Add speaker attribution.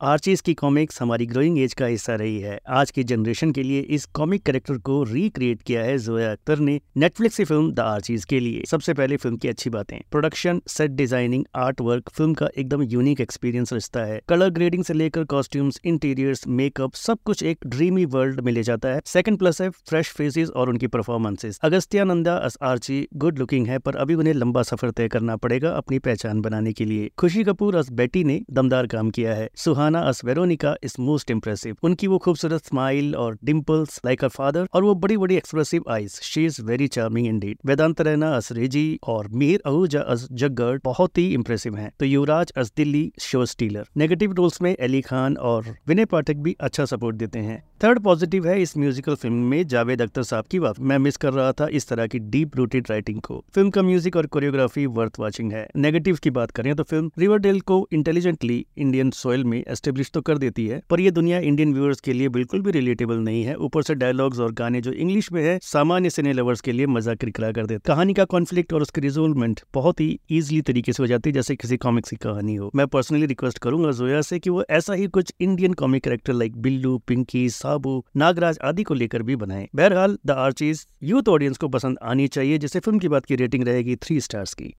Speaker 1: Archies की comics हमारी growing as का हिस्सा रही है। आज की जनरेशन के लिए इस कॉमिक कैरेक्टर को रिक्रिएट किया है जोया अख्तर ने नेटफ्लिक्स की फ़िल्म द आर्चीज के लिए। सबसे पहले फ़िल्म की अच्छी बातें। Production set designing art work film का एकदम यूनिक एक्सपीरियंस रिश्ता है। कलर ग्रेडिंग से लेकर कॉस्ट्यूम्स इंटीरियर्स मेकअप सब कुछ एक ड्रीमी वर्ल्ड में ले जाता है। सेकंड प्लस है फ्रेश फेसेस और उनकी परफॉर्मेंसेज अगस्त्यानंदा आर्ची गुड लुकिंग है पर अभी उन्हें लंबा सफ़र तय करना पड़ेगा अपनी पहचान बनाने के लिए। खुशी कपूर अस बेटी ने दमदार काम किया है। Suhana as Veronica is most impressive उनकी वो खूबसूरत स्माइल और डिम्पल्स लाइक अर फादर और वो बड़ी बड़ी expressive eyes she is very charming indeed Vedang Raina as Reggie और मीर आहूजा अस जग्गड़ बहुत ही इम्प्रेसिव हैं. तो Yuvraj as Delhi show stealer negative roles में अली खान और विनय पाठक भी अच्छा सपोर्ट देते हैं. थर्ड पॉजिटिव है इस म्यूजिकल फ़िल्म में जावेद अख्तर साहब की बात. मैं मिस कर रहा था इस तरह की डीप रूटेड राइटिंग को. फ़िल्म का म्यूज़िक और कोरियोग्राफी वर्थ वॉचिंग है. नेगेटिव की बात करें तो फ़िल्म रिवरडेल को इंटेलिजेंटली इंडियन सोयल में एस्टेब्लिश तो कर देती है, पर यह दुनिया इंडियन व्यूअर्स के लिए बिल्कुल भी रिलेटेबल नहीं है। ऊपर से डायलॉग्स और गाने जो इंग्लिश में है, सामान्य सिने लवर्स के लिए मज़ाक किरकिरा कर देते कहानी का कॉन्फ्लिक्ट और उसकी रिजोल्वमेंट बहुत ही ईजिली तरीके से हो जाती है, जैसे किसी कॉमिक्स की कहानी हो। मैं पर्सनली रिक्वेस्ट करूँगा जोया से कि वो ऐसा ही कुछ Indian comic character like Billoo, Pinki, Sabu, Nagraj आदि को लेकर भी बनाए। बहरहाल द आर्चीज यूथ ऑडियंस को पसंद आनी चाहिए जिसे फ़िल्म की बात की रेटिंग रहेगी थ्री स्टार्स की।